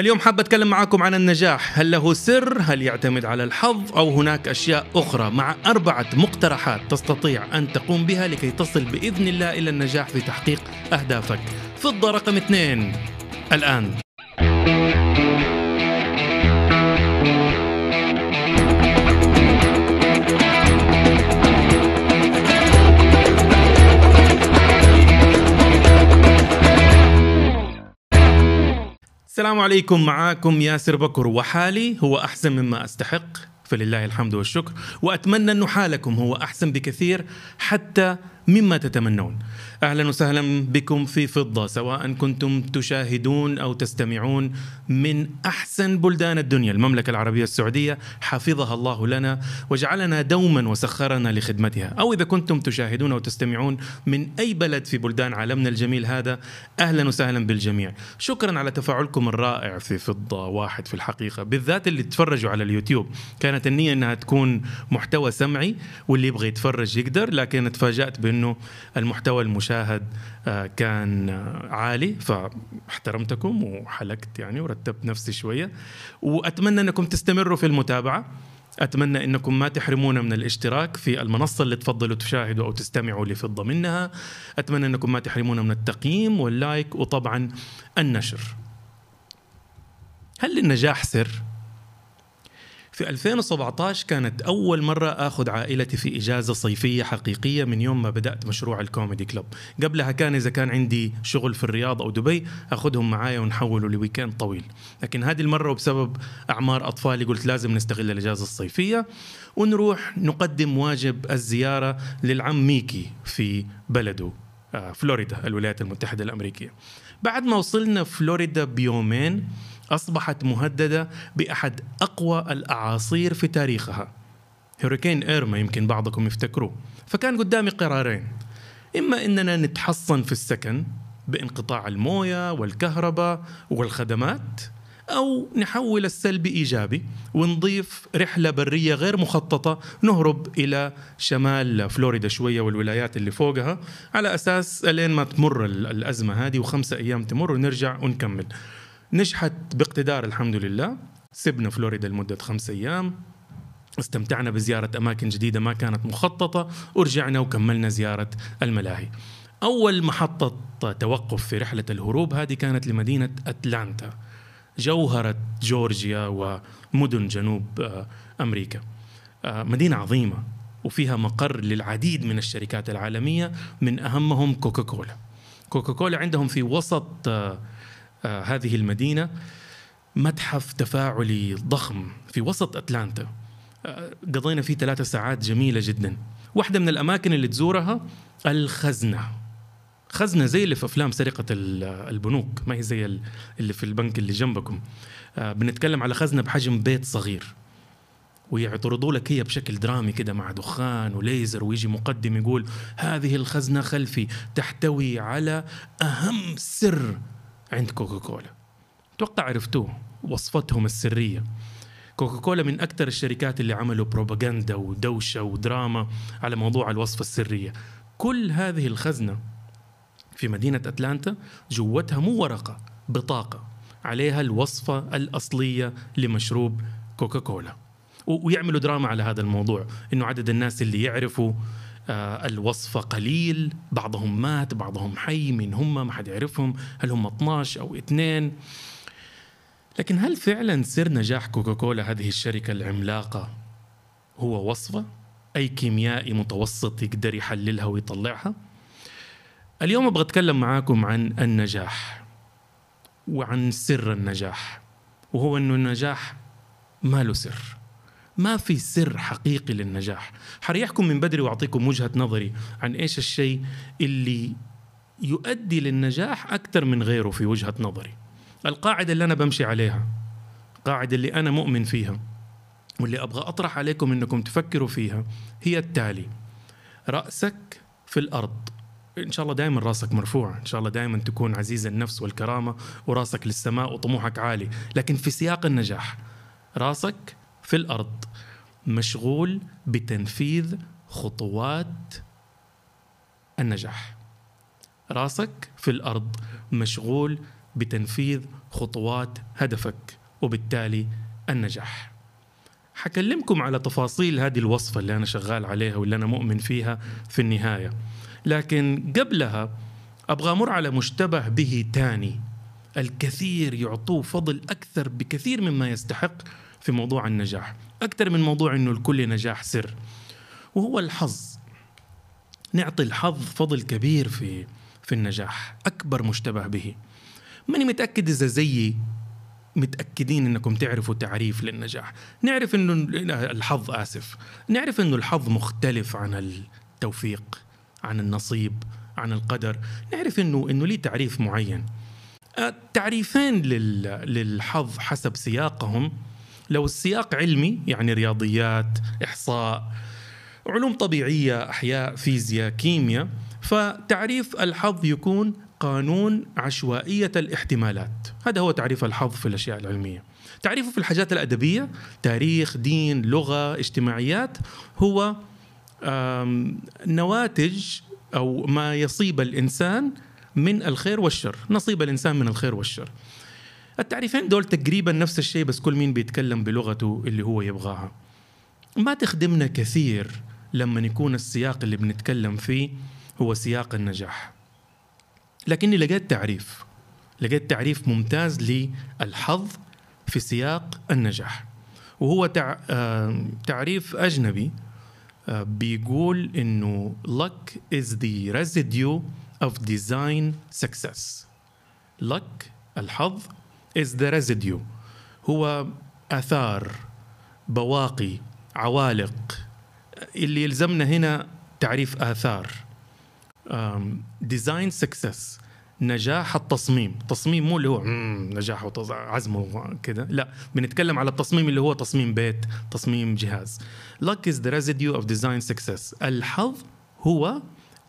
اليوم حاب أتكلم معاكم عن النجاح، هل له سر؟ هل يعتمد على الحظ أو هناك أشياء أخرى مع أربعة مقترحات تستطيع أن تقوم بها لكي تصل بإذن الله إلى النجاح في تحقيق أهدافك. فضة رقم اثنين الآن. السلام عليكم. معاكم ياسر بكر وحالي. هو أحسن مما أستحق. فلله الحمد والشكر. وأتمنى أن حالكم هو أحسن بكثير حتى مما تتمنون. أهلا وسهلا بكم في فضة سواء كنتم تشاهدون أو تستمعون من أحسن بلدان الدنيا المملكة العربية السعودية. حفظها الله لنا وجعلنا دوما وسخرنا لخدمتها. أو إذا كنتم تشاهدون أو تستمعون من أي بلد في بلدان عالمنا الجميل هذا أهلا وسهلا بالجميع. شكرا على تفاعلكم الرائع في فضة واحد في الحقيقة بالذات اللي تفرجوا على اليوتيوب. كانت النية إنها تكون محتوى سمعي واللي يبغى يتفرج يقدر لكن تفاجات بأنه المحتوى المشاهد آه، كان آه، عالي فاحترمتكم وحلقت يعني ورتبت نفسي شوية. وأتمنى أنكم تستمروا في المتابعة. أتمنى أنكم ما تحرمونا من الاشتراك في المنصة اللي تفضلوا تشاهدوا أو تستمعوا لفضة منها. أتمنى أنكم ما تحرمونا من التقييم وال like وطبعا النشر. هل للنجاح سر؟ في 2017 كانت أول مرة أخذ عائلتي في إجازة صيفية حقيقية من يوم ما بدأت مشروع ال Comedy Club. قبلها كان إذا كان عندي شغل في الرياض أو دبي أخذهم معايا ونحوله ل weekend طويل. لكن هذه المرة وبسبب أعمار أطفالي قلت لازم نستغل الإجازة الصيفية ونروح نقدم واجب الزيارة للعم ميكي في بلده آه، فلوريدا الولايات المتحدة الأمريكية. بعد ما وصلنا فلوريدا بيومين أصبحت مهددة بأحد أقوى الأعاصير في تاريخها. هوريكين إيرما يمكن بعضكم يفتكروه. فكان قدامي قرارين. إما إننا نتحصن في السكن بانقطاع الموية والكهرباء والخدمات أو نحول السلب إيجابي ونضيف رحلة برية غير مخططة نهرب إلى شمال فلوريدا شوية والولايات اللي فوقها على أساس لين ما تمر الأزمة هذه وخمسة أيام تمر ونرجع ونكمل. نجحت باقتدار الحمد لله. سبنا فلوريدا لمدة خمسة أيام. استمتعنا بزيارة أماكن جديدة ما كانت مخططة. ورجعنا وكملنا زيارة الملاهي. أول محطة توقف في رحلة الهروب هذه كانت لمدينة أتلانتا جوهرة جورجيا ومدن جنوب آه، أمريكا. آه، مدينة عظيمة وفيها مقر للعديد من الشركات العالمية من أهمهم كوكاكولا. كوكاكولا عندهم في وسط آه، هذه المدينة متحف تفاعلي ضخم في وسط أتلانتا. آه، قضينا فيه ثلاثة ساعات جميلة جدا. واحدة من الأماكن اللي تزورها الخزنة. خزنة زي اللي في أفلام سرقة البنوك ما هي زي اللي في البنك اللي جنبكم. آه، بنتكلم على خزنة بحجم بيت صغير. ويعترضوا لك هي بشكل درامي كده مع دخان وليزر ويجي مقدم يقول هذه الخزنة خلفي تحتوي على أهم سر عند كوكاكولا أتوقع عرفتوه وصفتهم السرية. كوكاكولا من أكثر الشركات اللي عملوا بروباغندا ودوشة ودراما على موضوع الوصفة السرية. كل هذه الخزنة في مدينة أتلانتا جوتها مو ورقة بطاقة. عليها الوصفة الأصلية لمشروب كوكاكولا ويعملوا دراما على هذا الموضوع إنه عدد الناس اللي يعرفوا الوصفة قليل بعضهم مات بعضهم حي من هم؟ ما حد يعرفهم. هل هم 12 أو اثنين؟ لكن هل فعلا سر نجاح كوكاكولا هذه الشركة العملاقة هو وصفة؟ أي كيميائي متوسط يقدر يحللها ويطلعها؟ اليوم أبغى أتكلم معاكم عن النجاح وعن سر النجاح وهو أنه النجاح ما له سر. ما في سر حقيقي للنجاح. حريحكم من بدري وأعطيكم وجهة نظري عن إيش الشيء اللي يؤدي للنجاح أكثر من غيره في وجهة نظري. القاعدة اللي أنا بمشي عليها القاعده اللي أنا مؤمن فيها واللي أبغى أطرح عليكم إنكم تفكروا فيها هي التالي. رأسك في الأرض. إن شاء الله دائما رأسك مرفوع إن شاء الله دائما تكون عزيز النفس والكرامة ورأسك للسماء وطموحك عالي. لكن في سياق النجاح رأسك في الأرض مشغول بتنفيذ خطوات النجاح. راسك في الأرض مشغول بتنفيذ خطوات هدفك وبالتالي النجاح. حكلمكم على تفاصيل هذه الوصفة اللي أنا شغال عليها واللي أنا مؤمن فيها في النهاية. لكن قبلها أبغى أمر على مشتبه به تاني. الكثير يعطوه فضل أكثر بكثير مما يستحق في موضوع النجاح. أكثر من موضوع أنه الكل نجاح سر. وهو الحظ. نعطي الحظ فضل كبير في في النجاح. أكبر مشتبه به. ماني متأكد إذا زيي متأكدين أنكم تعرفوا تعريف للنجاح. نعرف أنه الحظ آسف. نعرف أنه الحظ مختلف عن التوفيق عن النصيب عن القدر. نعرف أنه أنه ليه تعريف معين. تعريفين للحظ حسب سياقهم لو السياق علمي يعني رياضيات إحصاء علوم طبيعية أحياء فيزياء كيمياء فتعريف الحظ يكون قانون عشوائية الاحتمالات. هذا هو تعريف الحظ في الأشياء العلمية. تعريفه في الحاجات الأدبية تاريخ دين لغة اجتماعيات هو نواتج أو ما يصيب الإنسان من الخير والشر. نصيب الإنسان من الخير والشر. التعريفين دول تقريبا نفس الشيء بس كل مين بيتكلم بلغته اللي هو يبغاها. ما تخدمنا كثير لما يكون السياق اللي بنتكلم فيه هو سياق النجاح. لكني لقيت تعريف. لقيت تعريف ممتاز للحظ في سياق النجاح. وهو تع... تعريف أجنبي بيقول إنه luck is the residue of design success. luck الحظ is the residue هو آثار بواقي عوالق. اللي يلزمنا هنا تعريف آثار. design success نجاح التصميم. تصميم مو اللي هو نجاح وعزم وكذا لا بنتكلم على التصميم اللي هو تصميم بيت تصميم جهاز. Luck is the residue of design success. الحظ هو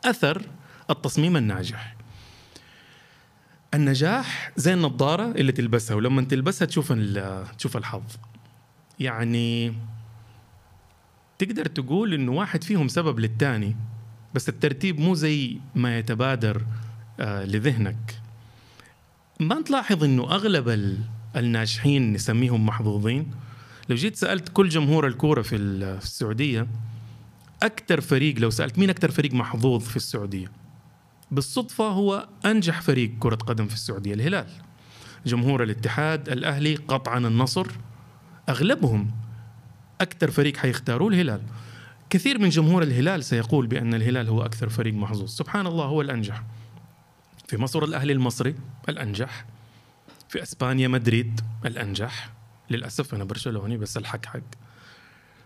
أثر التصميم الناجح. النجاح زي النظارة اللي تلبسها ولما تلبسها تشوف تشوف الحظ. يعني تقدر تقول إنه واحد فيهم سبب للتاني بس الترتيب مو زي ما يتبادر آه لذهنك. ما تلاحظ إنه أغلب الناجحين نسميهم محظوظين؟ لو جيت سألت كل جمهور الكورة في السعودية أكثر فريق لو سألت مين أكثر فريق محظوظ في السعودية؟ بالصدفة هو أنجح فريق كرة قدم في السعودية الهلال. جمهور الاتحاد الأهلي قطعا النصر أغلبهم أكثر فريق حيختاروه الهلال. كثير من جمهور الهلال سيقول بأن الهلال هو أكثر فريق محظوظ. سبحان الله هو الأنجح. في مصر الأهلي المصري الأنجح. في إسبانيا مدريد الأنجح. للأسف أنا برشلوني بس الحق حق.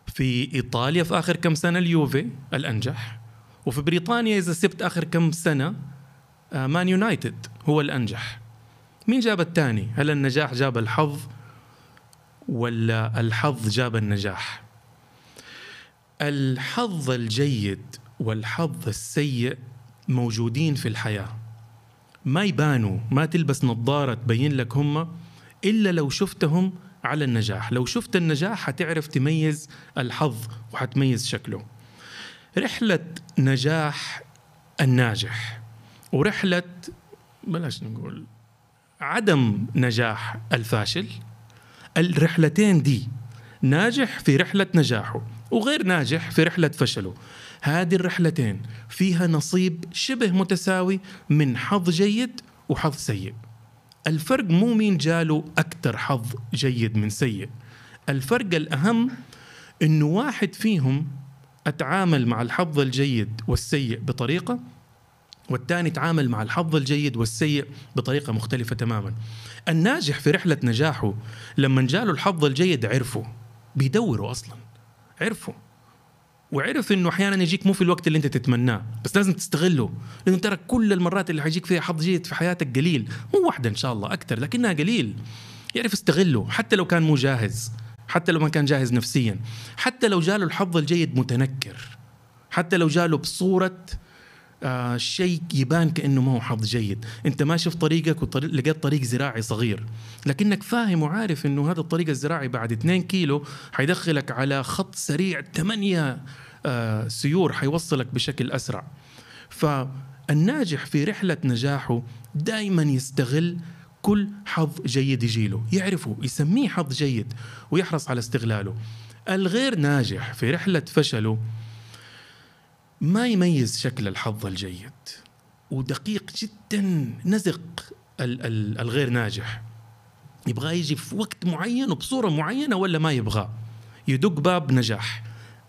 في إيطاليا في آخر كم سنة اليوفي الأنجح. وفي بريطانيا إذا سبت آخر كم سنة مان يونايتد هو الأنجح. مين جاب الثاني؟ هل النجاح جاب الحظ ولا الحظ جاب النجاح؟ الحظ الجيد والحظ السيء موجودين في الحياة. ما يبانوا ما تلبس نظارة تبين لك هم إلا لو شفتهم على النجاح. لو شفت النجاح حتعرف تميز الحظ وحتميز شكله. رحلة نجاح الناجح ورحلة بلاش نقول عدم نجاح الفاشل الرحلتين دي ناجح في رحلة نجاحه وغير ناجح في رحلة فشله. هذه الرحلتين فيها نصيب شبه متساوي من حظ جيد وحظ سيء. الفرق مو مين جاله أكثر حظ جيد من سيء. الفرق الأهم أنه واحد فيهم أتعامل مع الحظ الجيد والسيء بطريقة والثاني تعامل مع الحظ الجيد والسيء بطريقة مختلفة تماما. الناجح في رحلة نجاحه لما جاله الحظ الجيد عرفه بيدوروا أصلا عرفوا وعرف إنه أحيانا يجيك مو في الوقت اللي أنت تتمناه بس لازم تستغله لأنه ترى كل المرات اللي حيجيك فيها حظ جيد في حياتك قليل مو واحدة إن شاء الله أكثر لكنها قليل. يعرف يستغله حتى لو كان مو جاهز. حتى لو ما كان جاهز نفسيا حتى لو جاله الحظ الجيد متنكر حتى لو جاله بصورة آه شيء يبان كأنه ما هو حظ جيد. أنت ماشي في طريقك ولقيت طريق زراعي صغير. لكنك فاهم وعارف إنه هذا الطريق الزراعي بعد 2 كيلو حيدخلك على خط سريع 8 آه سيور حيوصلك بشكل أسرع. فالناجح في رحلة نجاحه دائما يستغل كل حظ جيد يجيله يعرفه يسميه حظ جيد ويحرص على استغلاله. الغير ناجح في رحلة فشله ما يميز شكل الحظ الجيد ودقيق جدا نزق الغير ناجح. يبغى يجي في وقت معين وبصورة معينة ولا ما يبغى؟ يدق باب نجاح.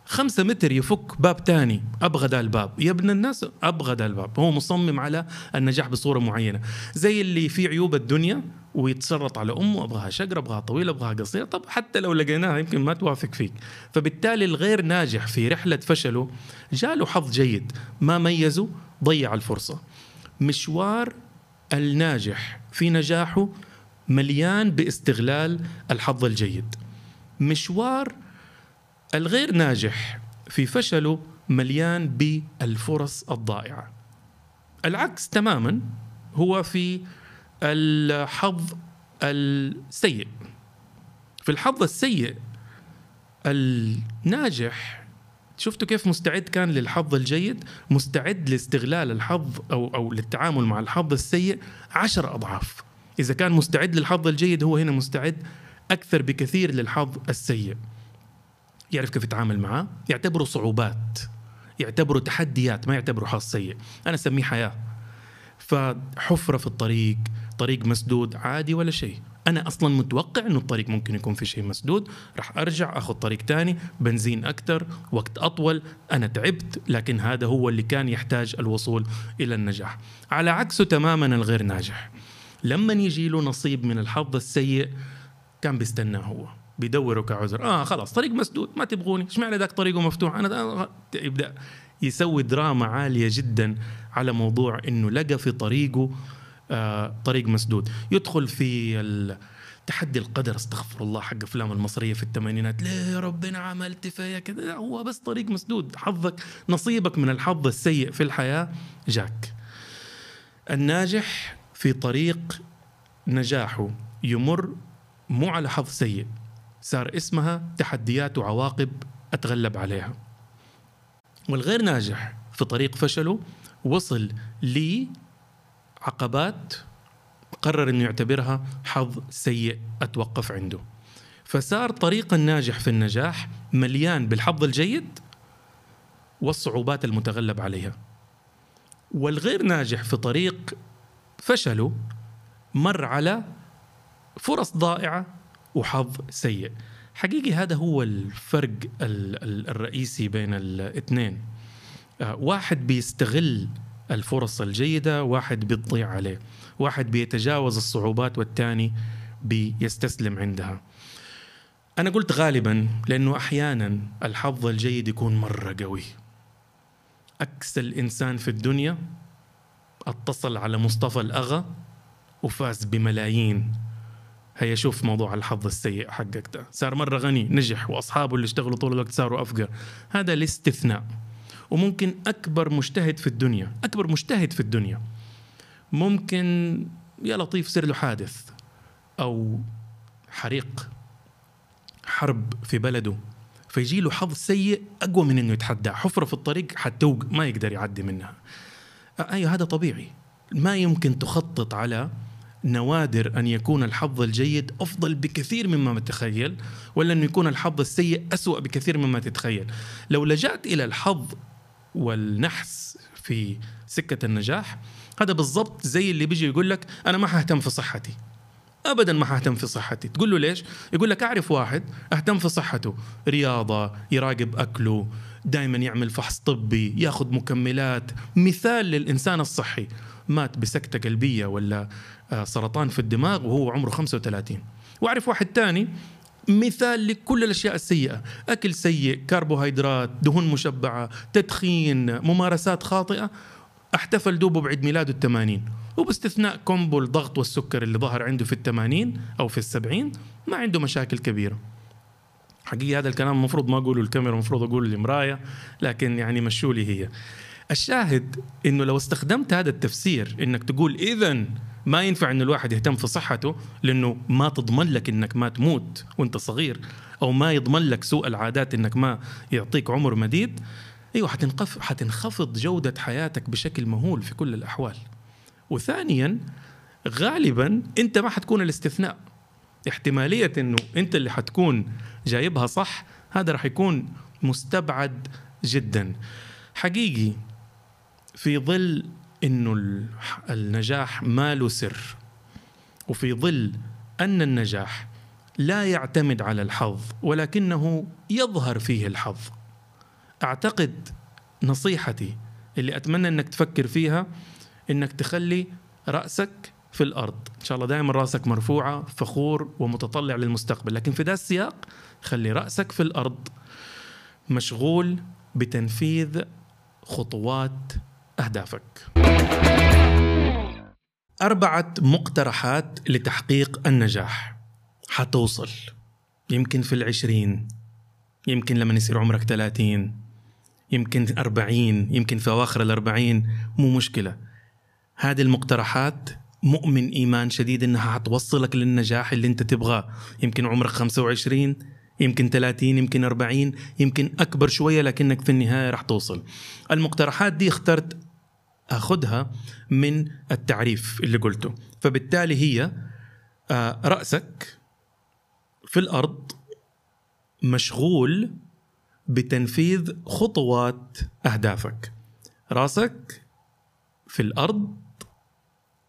خمسة متر يفك باب تاني أبغى ذا الباب. يا ابن الناس أبغى ذا الباب. هو مصمم على النجاح بصورة معينة. زي اللي في عيوب الدنيا ويتسرط على أمه أبغاها شقرة أبغاها طويلة أبغاها قصيرة طب حتى لو لقيناها يمكن ما توافق فيك. فبالتالي الغير ناجح في رحلة فشله جاله حظ جيد. ما ميزه؟ ضيع الفرصة. مشوار الناجح في نجاحه مليان باستغلال الحظ الجيد. مشوار الغير ناجح في فشله مليان بالفرص الضائعة. العكس تماما هو في الحظ السيء. في الحظ السيء الناجح شفتوا كيف مستعد كان للحظ الجيد؟ مستعد لاستغلال الحظ أو, أو للتعامل مع الحظ السيء عشر أضعاف. إذا كان مستعد للحظ الجيد هو هنا مستعد أكثر بكثير للحظ السيء. يعرف كيف يتعامل معاه يعتبره صعوبات يعتبره تحديات ما يعتبره حظ سيء. أنا أسميه حياة. فحفرة في الطريق طريق مسدود عادي ولا شيء. أنا أصلا متوقع إنه الطريق ممكن يكون في شيء مسدود. راح أرجع آخذ طريق تاني بنزين أكثر وقت أطول. أنا تعبت لكن هذا هو اللي كان يحتاج الوصول إلى النجاح. على عكسه تماما الغير ناجح. لما يجي له نصيب من الحظ السيء كان بيستناه هو. بيدوره كعذر. آه خلاص طريق مسدود ما تبغوني. إيش معنى ذاك طريقه مفتوح؟ أنا يبدأ يسوي دراما عالية جدا على موضوع إنه لقى في طريقه آه طريق مسدود. يدخل في تحدي القدر استغفر الله حق أفلام المصرية في الثمانينات. ليه ربنا عملت فيا كذا؟ هو بس طريق مسدود. حظك نصيبك من الحظ السيء في الحياة جاك. الناجح في طريق نجاحه يمر مو على حظ سيء. صار اسمها تحديات وعواقب أتغلب عليها. والغير ناجح في طريق فشله وصل لعقبات قرر إنه يعتبرها حظ سيء أتوقف عنده. فصار طريق الناجح في النجاح مليان بالحظ الجيد والصعوبات المتغلب عليها. والغير ناجح في طريق فشله مر على فرص ضائعة وحظ سيء. حقيقي هذا هو الفرق الرئيسي بين الاثنين. آه، واحد بيستغل الفرص الجيدة واحد بيضيع عليه. واحد بيتجاوز الصعوبات والثاني بيستسلم عندها. أنا قلت غالبا لأنه أحيانا الحظ الجيد يكون مرة قوي. أكسل إنسان في الدنيا أتصل على مصطفى الأغا وفاز بملايين. هيا شوف موضوع الحظ السيء حقك ده. صار مرة غني نجح وأصحابه اللي اشتغلوا طول الوقت صاروا أفقر. هذا الاستثناء. وممكن أكبر مجتهد في الدنيا أكبر مجتهد في الدنيا. ممكن يا لطيف يصير له حادث أو حريق حرب في بلده فيجي له حظ سيء أقوى من إنه يتحدى. حفرة في الطريق حتوق ما يقدر يعدي منها. أيوة هذا طبيعي. ما يمكن تخطط على نوادر أن يكون الحظ الجيد أفضل بكثير مما تتخيل ولا أن يكون الحظ السيء أسوأ بكثير مما تتخيل. لو لجأت إلى الحظ والنحس في سكة النجاح هذا بالضبط زي اللي بيجي يقول لك أنا ما حهتم في صحتي. ابدا ما حهتم في صحتي. تقول له ليش؟ يقول لك أعرف واحد أهتم في صحته. رياضة يراقب أكله دائما يعمل فحص طبي ياخذ مكملات. مثال للإنسان الصحي. مات بسكتة قلبية ولا آه، سرطان في الدماغ وهو عمره 35 وأعرف واحد تاني مثال لكل الأشياء السيئة. أكل سيء كربوهيدرات دهون مشبعة تدخين ممارسات خاطئة. احتفل دوبه بعيد ميلاده الثمانين. وباستثناء كومبو الضغط والسكر اللي ظهر عنده في الثمانين أو في السبعين ما عنده مشاكل كبيرة. حقيقة هذا الكلام المفروض ما أقوله الكاميرا المفروض أقوله للمراية لكن يعني مشوا لي هي. الشاهد إنه لو استخدمت هذا التفسير إنك تقول اذا ما ينفع ان الواحد يهتم في صحته لأنه ما تضمن لك إنك ما تموت وأنت صغير أو ما يضمن لك سوء العادات إنك ما يعطيك عمر مديد أيوه حتنخفض حتنخفض جودة حياتك بشكل مهول في كل الأحوال. وثانيا غالبا أنت ما حتكون الاستثناء. احتمالية إنه أنت اللي حتكون جايبها صح هذا راح يكون مستبعد جدا. حقيقي في ظل إنه النجاح ما له سر وفي ظل أن النجاح لا يعتمد على الحظ ولكنه يظهر فيه الحظ. أعتقد نصيحتي اللي أتمنى إنك تفكر فيها إنك تخلي رأسك في الأرض. إن شاء الله دائما رأسك مرفوعة فخور ومتطلع للمستقبل. لكن في ذا السياق خلي رأسك في الأرض مشغول بتنفيذ خطوات أهدافك. أربعة مقترحات لتحقيق النجاح. حتوصل. يمكن في العشرين. يمكن لما يصير عمرك 30 يمكن 40 يمكن في أواخر الأربعين. مو مشكلة. هذه المقترحات مؤمن إيمان شديد إنها حتوصلك للنجاح اللي أنت تبغاه. يمكن عمرك 25 يمكن 30 يمكن 40 يمكن أكبر شوية لكنك في النهاية راح توصل. المقترحات دي اخترت أخذها من التعريف اللي قلته. فبالتالي هي آه، رأسك في الأرض مشغول بتنفيذ خطوات أهدافك. رأسك في الأرض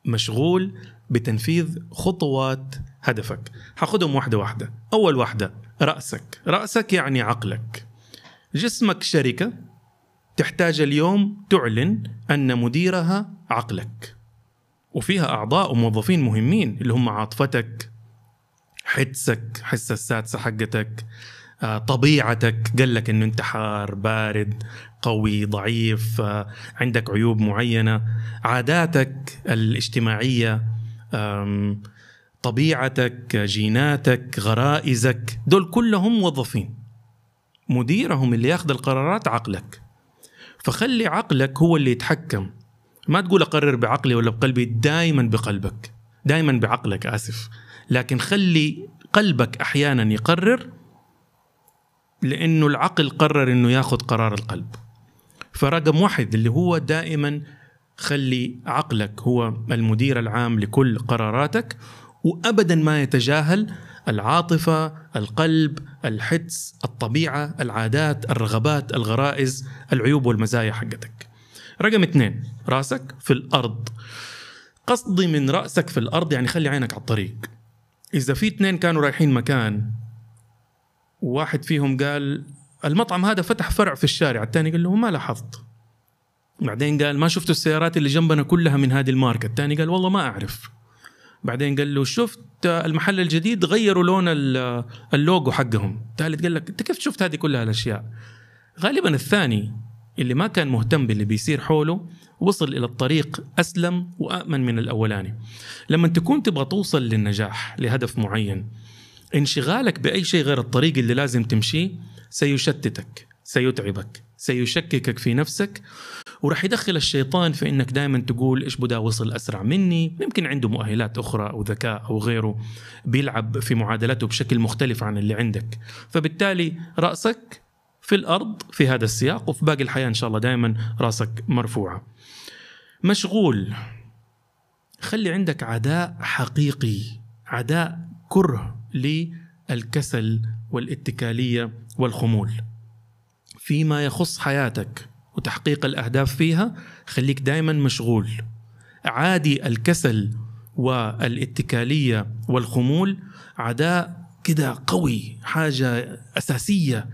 مشغول بتنفيذ خطوات هدفك. حاخدهم واحدة واحدة. أول واحدة رأسك. رأسك يعني عقلك. جسمك شركة. تحتاج اليوم تعلن أن مديرها عقلك. وفيها أعضاء وموظفين مهمين اللي هم عاطفتك حدسك حس السادسة حقتك آه، طبيعتك. قال لك إنه أنت حار بارد قوي ضعيف آه، عندك عيوب معينة. عاداتك الاجتماعية طبيعتك جيناتك غرائزك. دول كلهم موظفين. مديرهم اللي ياخذ القرارات عقلك. فخلي عقلك هو اللي يتحكم. ما تقول أقرر بعقلي ولا بقلبي دائما بقلبك دائما بعقلك آسف. لكن خلي قلبك أحيانا يقرر لأنه العقل قرر إنه ياخذ قرار القلب. فرقم واحد اللي هو دائما خلي عقلك هو المدير العام لكل قراراتك وابدا ما يتجاهل العاطفة، القلب، الحدس، الطبيعة، العادات، الرغبات، الغرائز، العيوب والمزايا حقتك. رقم اثنين رأسك في الأرض. قصدي من رأسك في الأرض يعني خلي عينك على الطريق. إذا في اثنين كانوا رايحين مكان وواحد فيهم قال المطعم هذا فتح فرع في الشارع الثاني قال له ما لاحظت بعدين قال ما شفتوا السيارات اللي جنبنا كلها من هذه الماركة الثاني قال والله ما أعرف بعدين قال له شفت المحل الجديد غيروا لون اللوجو حقهم. الثالث قال لك انت كيف شفت هذه كلها الأشياء؟ غالبا الثاني اللي ما كان مهتم باللي بيصير حوله وصل إلى الطريق أسلم وآمن من الأولاني. لما تكون تبغى توصل للنجاح لهدف معين انشغالك بأي شيء غير الطريق اللي لازم تمشيه سيشتتك سيتعبك. سيشككك في نفسك وراح يدخل الشيطان في إنك دائما تقول إيش بدا وصل أسرع مني. يمكن عنده مؤهلات أخرى أو ذكاء أو غيره بيلعب في معادلته بشكل مختلف عن اللي عندك. فبالتالي رأسك في الأرض في هذا السياق وفي باقي الحياة إن شاء الله دائما رأسك مرفوعة. مشغول. خلي عندك عداء حقيقي عداء كره للكسل والاتكالية والخمول. فيما يخص حياتك وتحقيق الأهداف فيها خليك دائما مشغول. عادي الكسل والاتكالية والخمول عداء كده قوي حاجة أساسية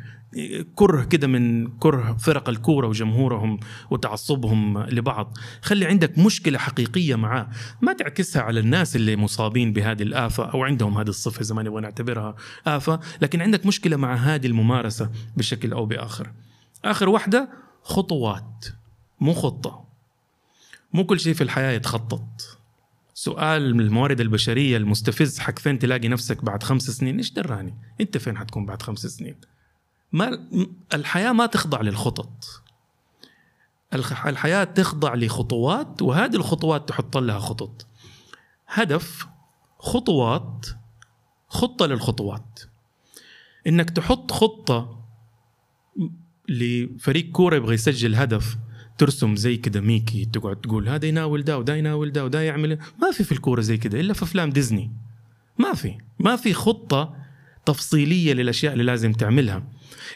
كره كده من كره فرق الكورة وجمهورهم وتعصبهم لبعض. خلي عندك مشكلة حقيقية معاه. ما تعكسها على الناس اللي مصابين بهذه الآفة أو عندهم هذه الصفة إذا ما نبغى نعتبرها آفة لكن عندك مشكلة مع هذه الممارسة بشكل أو بآخر. آخر واحدة خطوات مو خطة. مو كل شيء في الحياة يتخطط. سؤال الموارد البشرية المستفز حق فين تلاقي نفسك بعد خمس سنين؟ إيش دراني؟ أنت فين حتكون بعد خمس سنين؟ ما الحياة ما تخضع للخطط. الحياة تخضع لخطوات وهذه الخطوات تحط لها خطط. هدف خطوات خطة للخطوات. إنك تحط خطة لفريق كورة يبغى يسجل هدف ترسم زي كده ميكي تقعد تقول هذا يناول ده وده يناول ده وده يعمل. ما في في الكورة زي كده إلا في أفلام ديزني. ما في. ما في خطة تفصيلية للأشياء اللي لازم تعملها.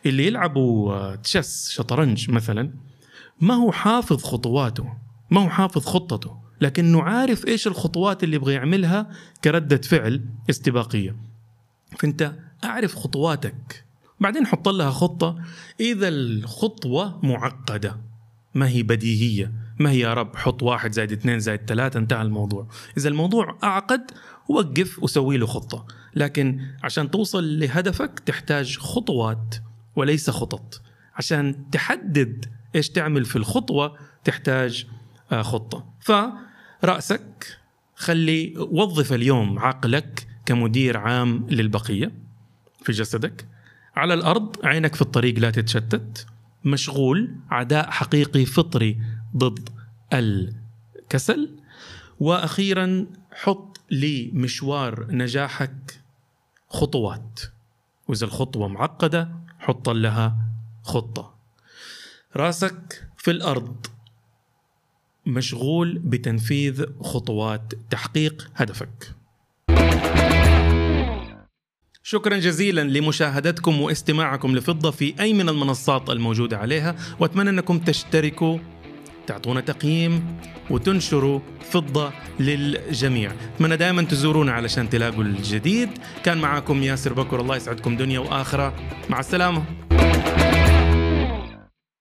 اللي يلعبوا آه، تشس شطرنج مثلا ما هو حافظ خطواته ما هو حافظ خطته لكنه عارف إيش الخطوات اللي يبغى يعملها كردة فعل استباقية. فأنت أعرف خطواتك. بعدين حط لها خطة. إذا الخطوة معقدة ما هي بديهية ما هي يا رب حط واحد زائد اثنين زائد ثلاثة انتهى الموضوع. إذا الموضوع أعقد وقف وسوي له خطة. لكن عشان توصل لهدفك تحتاج خطوات وليس خطط. عشان تحدد إيش تعمل في الخطوة تحتاج آه، خطة. فرأسك خلي وظف اليوم عقلك كمدير عام للبقية في جسدك. على الأرض عينك في الطريق لا تتشتت. مشغول عداء حقيقي فطري ضد الكسل. وأخيرا حط لمشوار نجاحك خطوات. وإذا الخطوة معقدة حط لها خطة. راسك في الأرض. مشغول بتنفيذ خطوات تحقيق هدفك. شكرا جزيلا لمشاهدتكم واستماعكم لفضة في أي من المنصات الموجودة عليها وأتمنى أنكم تشتركوا تعطونا تقييم وتنشروا فضة للجميع. أتمنى دائما تزورونا علشان تلاقوا الجديد. كان معكم ياسر بكر الله يسعدكم دنيا وآخرة. مع السلامة.